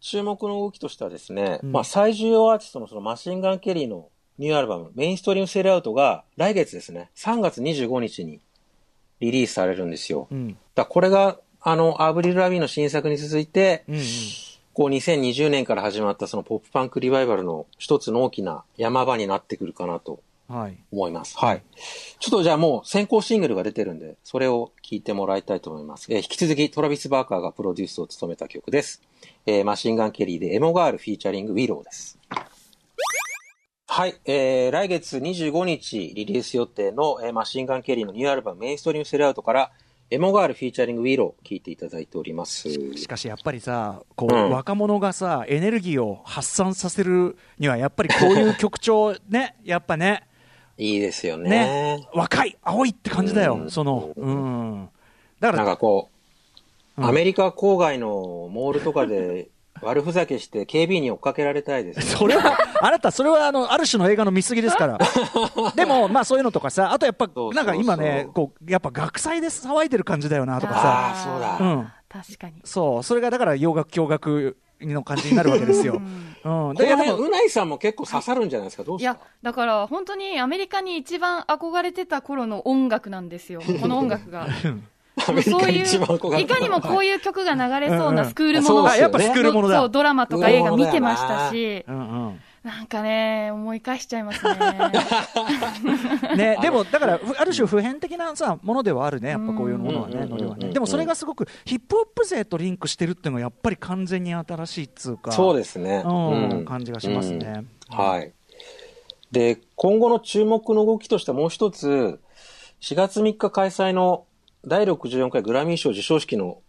Speaker 3: 注目の動きとしてはですね、
Speaker 2: うん。
Speaker 3: まあ最重要アーティストのそのマシンガン・ケリーのニューアルバム、メインストリームセールアウトが来月ですね、3月25日にリリースされるんですよ。
Speaker 2: うん。
Speaker 3: だこれが、あの、アブリル・ラビーンの新作に続いて、
Speaker 2: うんうん。
Speaker 3: こう2020年から始まったそのポップパンクリバイバルの一つの大きな山場になってくるかなと
Speaker 2: は
Speaker 3: 思います。はい。ちょっとじゃあもう先行シングルが出てるんで、それを聞いてもらいたいと思います。えー引き続きトラビス・バーカーがプロデュースを務めた曲です。えーマシンガン・ケリーでエモガールフィーチャリング・ウィローです。はい。えー、来月25日リリース予定の、えーマシンガン・ケリーのニューアルバムメインストリームセルアウトからエモガールフィーチャリング・ウィロー聞いていただいております。
Speaker 2: しかしやっぱりさこう、
Speaker 3: うん
Speaker 2: 若者がさエネルギーを発散させるにはやっぱりこういう曲調ねやっぱね
Speaker 3: いいですよね。
Speaker 2: ね。若い青いって感じだよ、
Speaker 3: うん。
Speaker 2: その。うん。だか
Speaker 3: なん
Speaker 2: ら
Speaker 3: かこう、
Speaker 2: うん。
Speaker 3: アメリカ郊外のモールとかで 悪ふざけして警備員に追っかけられたいです、ね。
Speaker 2: それは、あなた、それはあのある種の映画の見過ぎですから。でも、まあそういうのとかさ、あとやっぱなんか今ね、こう、やっぱ学祭で騒いでる感じだよなとかさ、
Speaker 3: あーそうだ。
Speaker 2: うん。
Speaker 1: 確かに。
Speaker 2: そう、それがだから洋楽、驚愕の感じになるわけですよ。うん。
Speaker 3: こ
Speaker 2: で、
Speaker 3: の辺、
Speaker 2: でも
Speaker 3: うないさんも結構刺さるんじゃないですか、どう
Speaker 1: いやだから本当にアメリカに一番憧れてた頃の音楽なんですよ、この音楽が。
Speaker 3: アメリカに
Speaker 1: そういう、
Speaker 3: 一番憧れ
Speaker 1: いかにもこう
Speaker 3: いう。
Speaker 1: 曲が流れそう
Speaker 2: うんう
Speaker 1: なんスクールもの、
Speaker 2: やっぱスクールものだ。
Speaker 1: そう、ドラマとか映画見てましたし、
Speaker 2: うん
Speaker 1: なんかね、思い返しちゃいますね。
Speaker 2: うん、ね、でもだから、ふある種普遍的なさものではあるね、やっぱこういうものはね、
Speaker 3: うんうん
Speaker 2: ノリはね。
Speaker 3: うん
Speaker 2: でもそれがすごくヒップホップ勢とリンクしてるっていうのは、やっぱり完全に新しいっつうか、
Speaker 3: そうですね。
Speaker 2: うん感じがしますね
Speaker 3: うんはい。で、今後の注目の動きとしてはもう一つ、4月3日開催の第64回グラミー賞授賞式の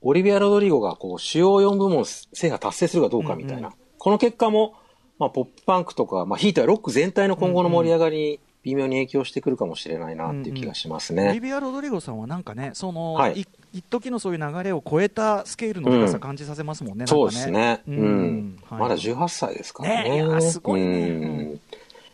Speaker 3: オリビア・ロドリゴがこう主要4部門制覇達成するかどうかみたいな。
Speaker 2: うんうん
Speaker 3: この結果も、まあ、ポップパンクとか、まあ、ひいてはロック全体の今後の盛り上がりに微妙に影響してくるかもしれないなっていう気がしますね。
Speaker 2: オリビア・ロドリゴさんはなんかね、その、
Speaker 3: はい。
Speaker 2: い一時のそういう流れを超えたスケールの深さ
Speaker 3: うん
Speaker 2: 感じさせますもんね、
Speaker 3: そう
Speaker 2: なんか
Speaker 3: ですね。
Speaker 2: う
Speaker 3: うん。ん。
Speaker 2: はい。
Speaker 3: まだ18歳ですからね。
Speaker 2: ねいやすごいね。
Speaker 3: うん。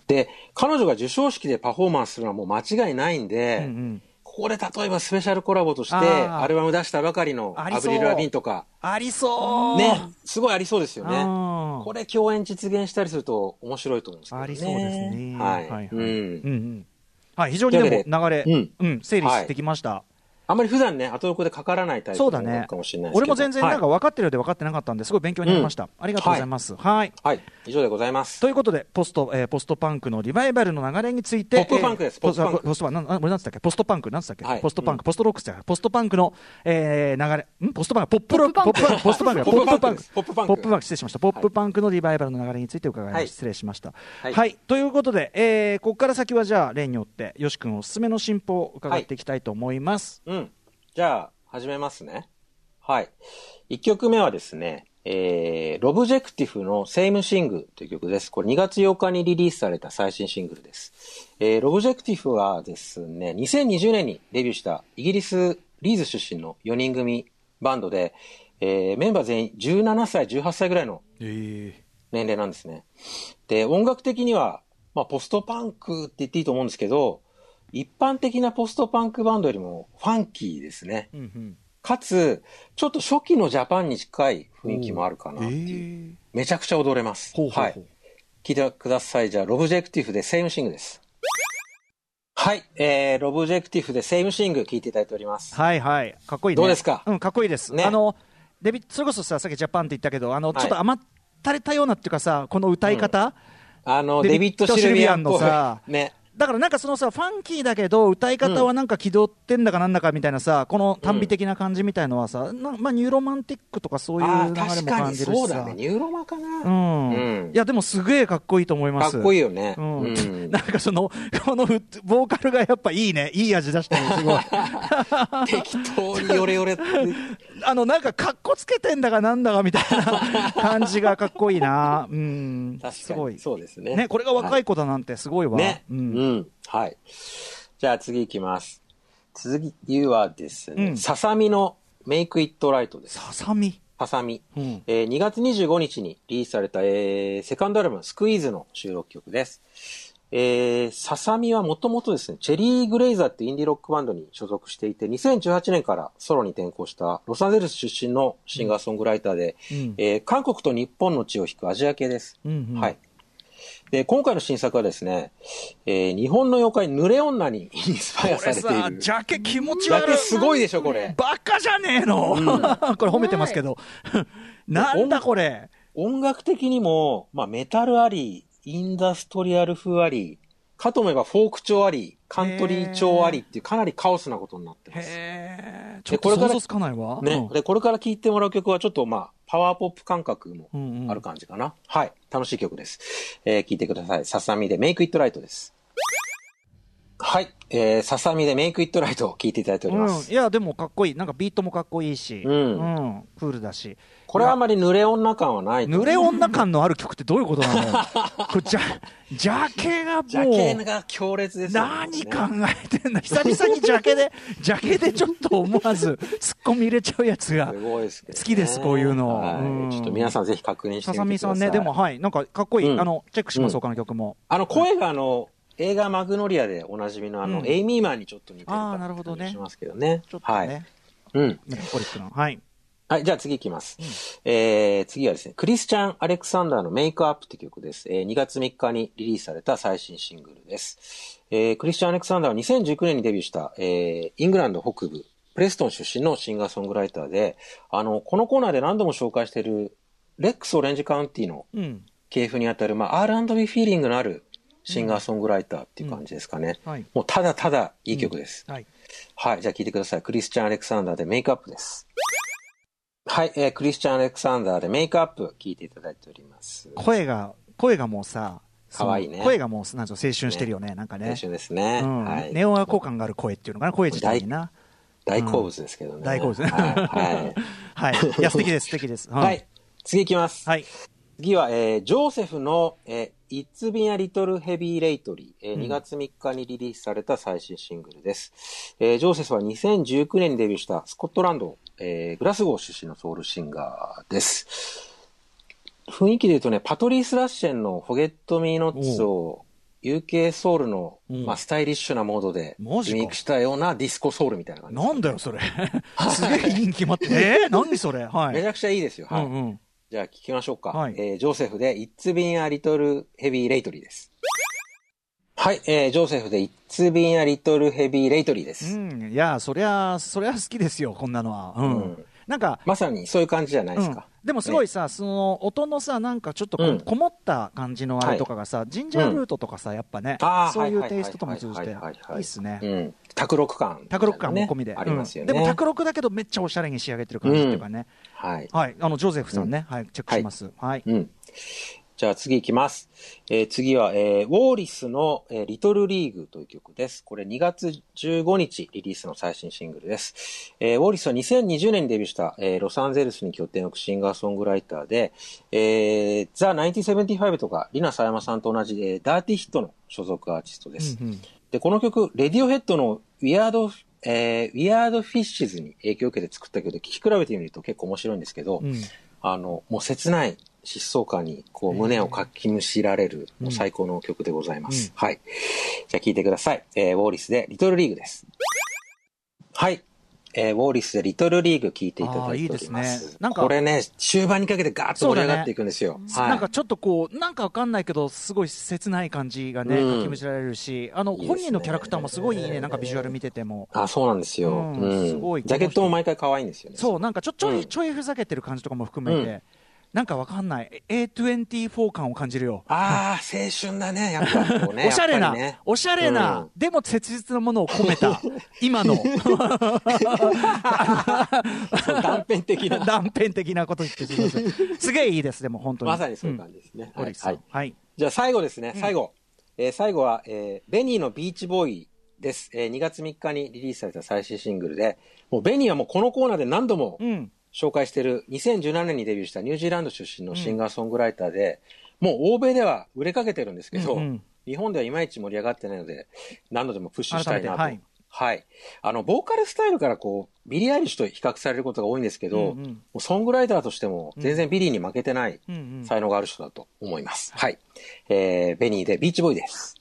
Speaker 3: で、彼女が授賞式でパフォーマンスするのはもう間違いないんで、
Speaker 2: うんうん
Speaker 3: ここで例えばスペシャルコラボとして、アルバム出したばかりのアブリル・ラビンとか、
Speaker 2: ありそう。
Speaker 3: ね、すごいありそうですよね。
Speaker 2: うん。
Speaker 3: これ共演実現したりすると面白いと思うんですけどね。
Speaker 2: ありそうですね。
Speaker 3: はい。
Speaker 2: はい、
Speaker 3: うん。
Speaker 2: うんうん。はい、非常にでも流れ、
Speaker 3: うん。
Speaker 2: うん、整理してきました。
Speaker 3: あんまり普段ね、後横でかからないタイプ
Speaker 2: そうだね
Speaker 3: のかもしれないですけど。
Speaker 2: 俺も全然なんか
Speaker 3: はい。
Speaker 2: 分かってるようで分かってなかったんで、す。ごい勉強になりました。ありがとうござい。ます。はい。
Speaker 3: はい。以上でございます。
Speaker 2: ということで、ポスト、えーポストパンクのリバイバルの流れについて、
Speaker 3: ポップパンクです。
Speaker 2: えーポス
Speaker 3: ポップパンク。
Speaker 2: ポストパンク、なんあ俺なんつったっけ？ポストパンク、なんつったっけ、
Speaker 3: はい。
Speaker 2: ポストパンク、
Speaker 3: うん
Speaker 2: ポストロックスじゃポストパンクの、えー流れ、ん？ポストパンク、ポップロック、ポップパンク、ポストパンク、
Speaker 3: ポップパンク。
Speaker 2: ポップパンク、ポップパンク、失礼しました。ポップパンクのリバイバルの流れについて伺いました。
Speaker 3: はい。
Speaker 2: 失礼しました。は、
Speaker 3: はい。い
Speaker 2: ということで、えーここから先はじゃあ、例によって、よし君おすすめの新譜を伺っていきたいと思います。
Speaker 3: うん。じゃあ、始めますね。はい。1曲目はですね、えー、ロブジェクティフのセイムシングという曲です。これ2月8日にリリースされた最新シングルです。えー、ロブジェクティフはですね、2020年にデビューしたイギリス・リーズ出身の4人組バンドで、えー、メンバー全員17歳、18歳ぐらいの
Speaker 2: え
Speaker 3: 年齢なんですね。で、音楽的には、まあ、ポストパンクって言っていいと思うんですけど、一般的なポストパンクバンドよりもファンキーですね。
Speaker 2: うんうん
Speaker 3: かつ、ちょっと初期のジャパンに近い雰囲気もあるかな
Speaker 2: え
Speaker 3: っていう。
Speaker 2: ー
Speaker 3: めちゃくちゃ踊れます。
Speaker 2: ほうほう
Speaker 3: はい。聞いてください。じゃあ、ロブジェクティフでセイムシングです。はい。えー、ロブジェクティフでセイムシング聞いていただいております。
Speaker 2: はいはい、かっこいいね。
Speaker 3: どうですか？
Speaker 2: うん、かっこいいです。
Speaker 3: ね
Speaker 2: あの、デビそれこそさ、さっきジャパンって言ったけど、あの、
Speaker 3: はい
Speaker 2: ちょっと甘ったれたようなっていうかさ、この歌い方、
Speaker 3: あの、
Speaker 2: デビッド
Speaker 3: シルビアン
Speaker 2: のさ
Speaker 3: ね。
Speaker 2: だからなんかそのさ、ファンキーだけど、歌い方はなんか気取ってんだかなんだかみたいなさ、この耽美的な感じみたいのはさ、なまあ、ニューロマンティックとかそういう流れも感じるしさ。
Speaker 3: そうだね。ニューロマかな。
Speaker 2: うん、
Speaker 3: うん
Speaker 2: いやでもすげえかっこいいと思います。
Speaker 3: かっこいいよね。
Speaker 2: うん
Speaker 3: うん
Speaker 2: なんかその、このフボーカルがやっぱいいね、いい味出してる、すごい。
Speaker 3: 適当にヨレヨレ。
Speaker 2: あの、なんか、かっこつけてんだかなんだかみたいな 感じがかっこいいな。うん。
Speaker 3: 確
Speaker 2: すごい。
Speaker 3: そうですね。
Speaker 2: ね、これが若い子だなんてすごいわ。
Speaker 3: ね。
Speaker 2: う。
Speaker 3: うんん。はい。じゃあ次行きます。次はですね、
Speaker 2: うん
Speaker 3: ささみの Make It Right です。
Speaker 2: ささみ。
Speaker 3: ささみ。
Speaker 2: うん。
Speaker 3: えー2月25日にリリースされた、えーセカンドアルバム、スクイーズの収録曲です。えー、ささみはもともとですね、チェリー・グレイザーってインディロックバンドに所属していて、2018年からソロに転向したロサンゼルス出身のシンガーソングライターで、
Speaker 2: うん
Speaker 3: えー韓国と日本の血を引くアジア系です。
Speaker 2: うんうん
Speaker 3: はい。で、今回の新作はですね、えー日本の妖怪濡れ女にインスパイア
Speaker 2: これさ、
Speaker 3: されている。
Speaker 2: ジャケ気持ち
Speaker 3: ジャ
Speaker 2: 悪い。
Speaker 3: ケすごいでしょ、これ。
Speaker 2: バカじゃねえの、これ褒めてますけど。なんだこれ。
Speaker 3: 音楽的にも、まあ、メタルあり、インダストリアル風あり、かと思えばフォーク調あり、カントリー調ありっていうかなりカオスなことになってます。
Speaker 2: へえ。ちょっ
Speaker 3: ことれから
Speaker 2: 想像つかないわ。
Speaker 3: ね。で、これから聴いてもらう曲はちょっとまあ、パワーポップ感覚も
Speaker 2: うんうん
Speaker 3: ある感じかな。はい。楽しい曲です。えー、聴いてください。ささみで Make It Right です。はい。えー、ささみで Make It Right を聴いていただいており
Speaker 2: うん、
Speaker 3: ます。
Speaker 2: いや、でもかっこいい。なんかビートもかっこいいし、
Speaker 3: うん
Speaker 2: うんクールだし。
Speaker 3: これはあまり濡れ女感はない
Speaker 2: 濡れ女感のある曲ってどういうことなの？これジャ、ジャケがもう、
Speaker 3: ジャケが強烈ですよね。
Speaker 2: 何考えてんの？久々にジャケで、ジャケでちょっと思わず突っ込み入れちゃうやつが
Speaker 3: す。ごいですけどね
Speaker 2: 好きですこういうの
Speaker 3: はい
Speaker 2: うん
Speaker 3: ちょっと皆さんぜひ確認して
Speaker 2: さ
Speaker 3: みてください。
Speaker 2: さみさんね、でもはい、なんかかっこいい。
Speaker 3: うん
Speaker 2: あの、チェックします、他の曲も。
Speaker 3: あの、声があの、映画マグノリアでおなじみのあの、
Speaker 2: うん
Speaker 3: エイミーマンにちょっと似てる
Speaker 2: あー
Speaker 3: か
Speaker 2: なるほどね
Speaker 3: しますけどね。はい。
Speaker 2: ね、
Speaker 3: うん。
Speaker 2: リックな。はい。
Speaker 3: はい、じゃあ次いきます。えー、次はですね、クリスチャン・アレクサンダーのメイクアップって曲です。えー、2月3日にリリースされた最新シングルです。えー、クリスチャン・アレクサンダーは2019年にデビューした、えー、イングランド北部、プレストン出身のシンガーソングライターで、あの、このコーナーで何度も紹介している、レックス・オレンジ・カウンティの
Speaker 2: うん。
Speaker 3: 系譜にあたる、まあ、R&B フィーリングのあるシンガーソングライターっていう感じですかね。
Speaker 2: はい。
Speaker 3: もうただただいい曲です。
Speaker 2: はい。
Speaker 3: はい、じゃあ聴いてください。クリスチャン・アレクサンダーでメイクアップです。はい、えー、クリスチャン・アレクサンダーでメイクアップ聴いていただいております。
Speaker 2: 声が、声がもうさ、
Speaker 3: 可愛いね
Speaker 2: 声がもう、なん青春してるよね、なんかね
Speaker 3: 青。春ですね。
Speaker 2: うん
Speaker 3: はい。
Speaker 2: ネオアコ感がある声っていうのかな、声自体にな。
Speaker 3: 大好物ですけどね。
Speaker 2: 大好物
Speaker 3: はい。はい
Speaker 2: はい。いや、素敵です、素敵です。うん
Speaker 3: はい。次行きます。
Speaker 2: はい。
Speaker 3: 次は、えージョーセフの、えー、It's Been a Little Heavy Lately、えー
Speaker 2: うん
Speaker 3: 2月3日にリリースされた最新シングルです。えージョーセフは2019年にデビューしたスコットランド、えーグラスゴー出身のソウルシンガーです。雰囲気で言うとね、パトリース・ラッシェンの Forget Me Not を UK ソウルの、
Speaker 2: うん
Speaker 3: まあ、スタイリッシュなモードでリメイクしたようなディスコソウルみたいな感じ
Speaker 2: なんだよ、それ。すげえいいに決まって。えー、何それ？はい。
Speaker 3: めちゃくちゃいいですよ。はい。
Speaker 2: うんうん。
Speaker 3: じゃあ聞きましょうか。
Speaker 2: はい
Speaker 3: えージョーセフで It's Been a Little Heavy Lately です。はい、えージョーセフで It's Been a Little Heavy Lately です。
Speaker 2: うん。いや、そりゃ、そりゃ好きですよ、こんなのは。うん。
Speaker 3: うん
Speaker 2: なんか、
Speaker 3: まさにそういう感じじゃないです
Speaker 2: うん
Speaker 3: か。
Speaker 2: でもすごいさ、その音のさ、なんかちょっとこ,、
Speaker 3: うん
Speaker 2: こもった感じのあれとかがさ、ジンジャールートとかさ、やっぱねそういうテイストとも通じて、い
Speaker 3: はい
Speaker 2: っすね。
Speaker 3: うん。卓録感、
Speaker 2: 卓録感も込みで。
Speaker 3: ありますよね。
Speaker 2: うんでも卓録だけどめっちゃおしゃれに仕上げてる感じっていうかね。
Speaker 3: はい。
Speaker 2: はい。あの、ジョゼフさんね、はい、チェックします。はい。
Speaker 3: うん。じゃあ次行きます。えー次は、えーウォーリスの、えーリトルリーグという曲です。これ2月15日リリースの最新シングルです。えーウォーリスは2020年にデビューした、えーロサンゼルスに拠点を置くシンガーソングライターで、えー、ザ・1975とか、リナ・サヤマさんと同じ、えーダーティヒットの所属アーティストです。
Speaker 2: うんうん
Speaker 3: で、この曲、レディオヘッドのウィアード、えー、ウィアードフィッシュズに影響を受けて作った曲で聴き比べてみると結構面白いんですけど、
Speaker 2: うん
Speaker 3: あの、もう切ない疾走感に、こう、胸をかきむしられる、もう最高の曲でございます。はい。じゃあ聴いてください。えー、ウォーリスで、リトルリーグです。はい。えー、ウォーリスでリトルリーグ聴いていただいております。
Speaker 2: いいですねなんか
Speaker 3: これね、終盤にかけてガーッと盛り上がっていくんですよ。はい。
Speaker 2: なんかちょっとこう、なんかわかんないけど、すごい切ない感じがね、
Speaker 3: うん
Speaker 2: かきむしられるし、あの、
Speaker 3: い
Speaker 2: 本人のキャラクターもすごいいいね、なんかビジュアル見てても。
Speaker 3: あ、そうなんですよ。
Speaker 2: うん
Speaker 3: うん。
Speaker 2: すごい
Speaker 3: ジャケットも毎回可愛いんですよね。
Speaker 2: そう、なんかちょ、ちょい、
Speaker 3: うん
Speaker 2: ちょいふざけてる感じとかも含めて、
Speaker 3: うん
Speaker 2: なんかわかんない。A24 感を感じるよ。
Speaker 3: ああ、青春だね、やっぱこうね。
Speaker 2: おしゃれな、
Speaker 3: ね
Speaker 2: おしゃれな、
Speaker 3: うん
Speaker 2: でも切実なものを込めた、今の
Speaker 3: 断片的な。
Speaker 2: 断片的なこと言ってす。すげえいいです、でも本当に。
Speaker 3: まさにそういう感じですね。
Speaker 2: うん。オ
Speaker 3: はい
Speaker 2: リスさん。はい。
Speaker 3: じゃあ最後ですね、最後。えー最後は、えーベニーのビーチボーイです。えー2月3日にリリースされた最新シングルで、もうベニーはもうこのコーナーで何度も
Speaker 2: うん。
Speaker 3: 紹介している2017年にデビューしたニュージーランド出身のシンガーソングライターで、もう欧米では売れかけてるんですけど、
Speaker 2: うんうん
Speaker 3: 日本ではいまいち盛り上がってないので、何度でもプッシュしたいなと
Speaker 2: はい
Speaker 3: はい。あの、ボーカルスタイルからこう、ビリー・アイリッシュと比較されることが多いんですけど、
Speaker 2: うんうん
Speaker 3: もうソングライターとしても全然ビリーに負けてない
Speaker 2: うんうん
Speaker 3: 才能がある人だと思います。はい。えー、ベニーでビーチボーイです。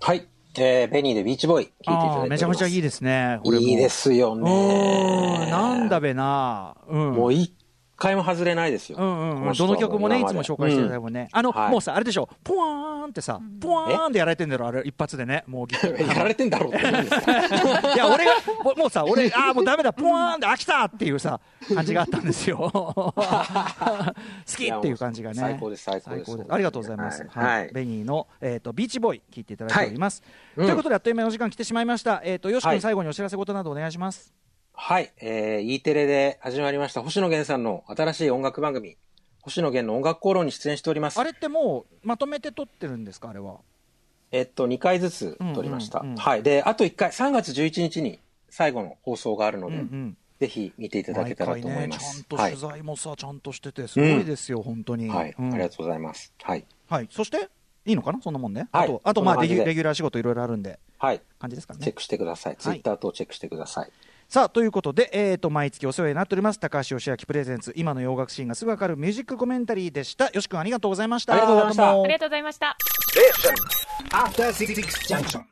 Speaker 3: はい。えー、ベニーでビーチボーイ、聴いていただいて
Speaker 2: めちゃめちゃいいですね。
Speaker 3: いいですよね。
Speaker 2: ん、なんだべな。うん。
Speaker 3: もう一回も外れないですよ。
Speaker 2: どの曲もね、いつも紹介してたもん。ね、あの、
Speaker 3: はい。
Speaker 2: もうさ、あれでしょ、ポワーンってさ、ポワーンってやられてんだろ、あれ、一発でね、もうギター
Speaker 3: うんやられてんだろうって
Speaker 2: いや、俺が、もうさ、俺、ああ、もうダメだ、ポワーンって飽きたっていうさ、感じがあったんですよ。好きっていう感じがね。
Speaker 3: 最高です最高です。
Speaker 2: ありがとうございます。
Speaker 3: はい。
Speaker 2: ベニーの、えっ、と、ビーチボーイ、聞いていただいております。
Speaker 3: はい。
Speaker 2: ということで、あっという間にお時間来てしまいました。えっ、と、よし君、
Speaker 3: はい。
Speaker 2: 最後にお知らせ事などお願いします。
Speaker 3: はい、えー、E テレで始まりました星野源さんの新しい音楽番組、星野源の音楽講論に出演しております。
Speaker 2: あれってもう、まとめて撮ってるんですか、あれは？
Speaker 3: えっと、2回ずつ撮りました。
Speaker 2: うんうんうん
Speaker 3: はい。で、あと1回、3月11日に最後の放送があるので、
Speaker 2: うんうん。
Speaker 3: ぜひ見ていただけたらと思い
Speaker 2: 毎回ね、ちゃ
Speaker 3: ます。
Speaker 2: んと
Speaker 3: はい
Speaker 2: 取。材もさ、ちゃんとしてて、すごいですよ、本当に。
Speaker 3: はい、
Speaker 2: うん
Speaker 3: ありがとうございます。はい。
Speaker 2: はい。そして、いいのかなそんなもんね。
Speaker 3: はい
Speaker 2: あと、あとまあレギュ、ラー仕事いろいろあるんで、
Speaker 3: はい。
Speaker 2: 感じですからね
Speaker 3: チェッ。クしてください。ツイッター等チェックしてください。
Speaker 2: さあ、ということで、えーと、毎月お世話になっております、高橋義明プレゼンツ、今の洋楽シーンがすぐわかるミュージックコメンタリーでした。よし君ありがとうございました。
Speaker 3: ありがとうございました
Speaker 1: ありがとうございました。
Speaker 4: After Six Junction.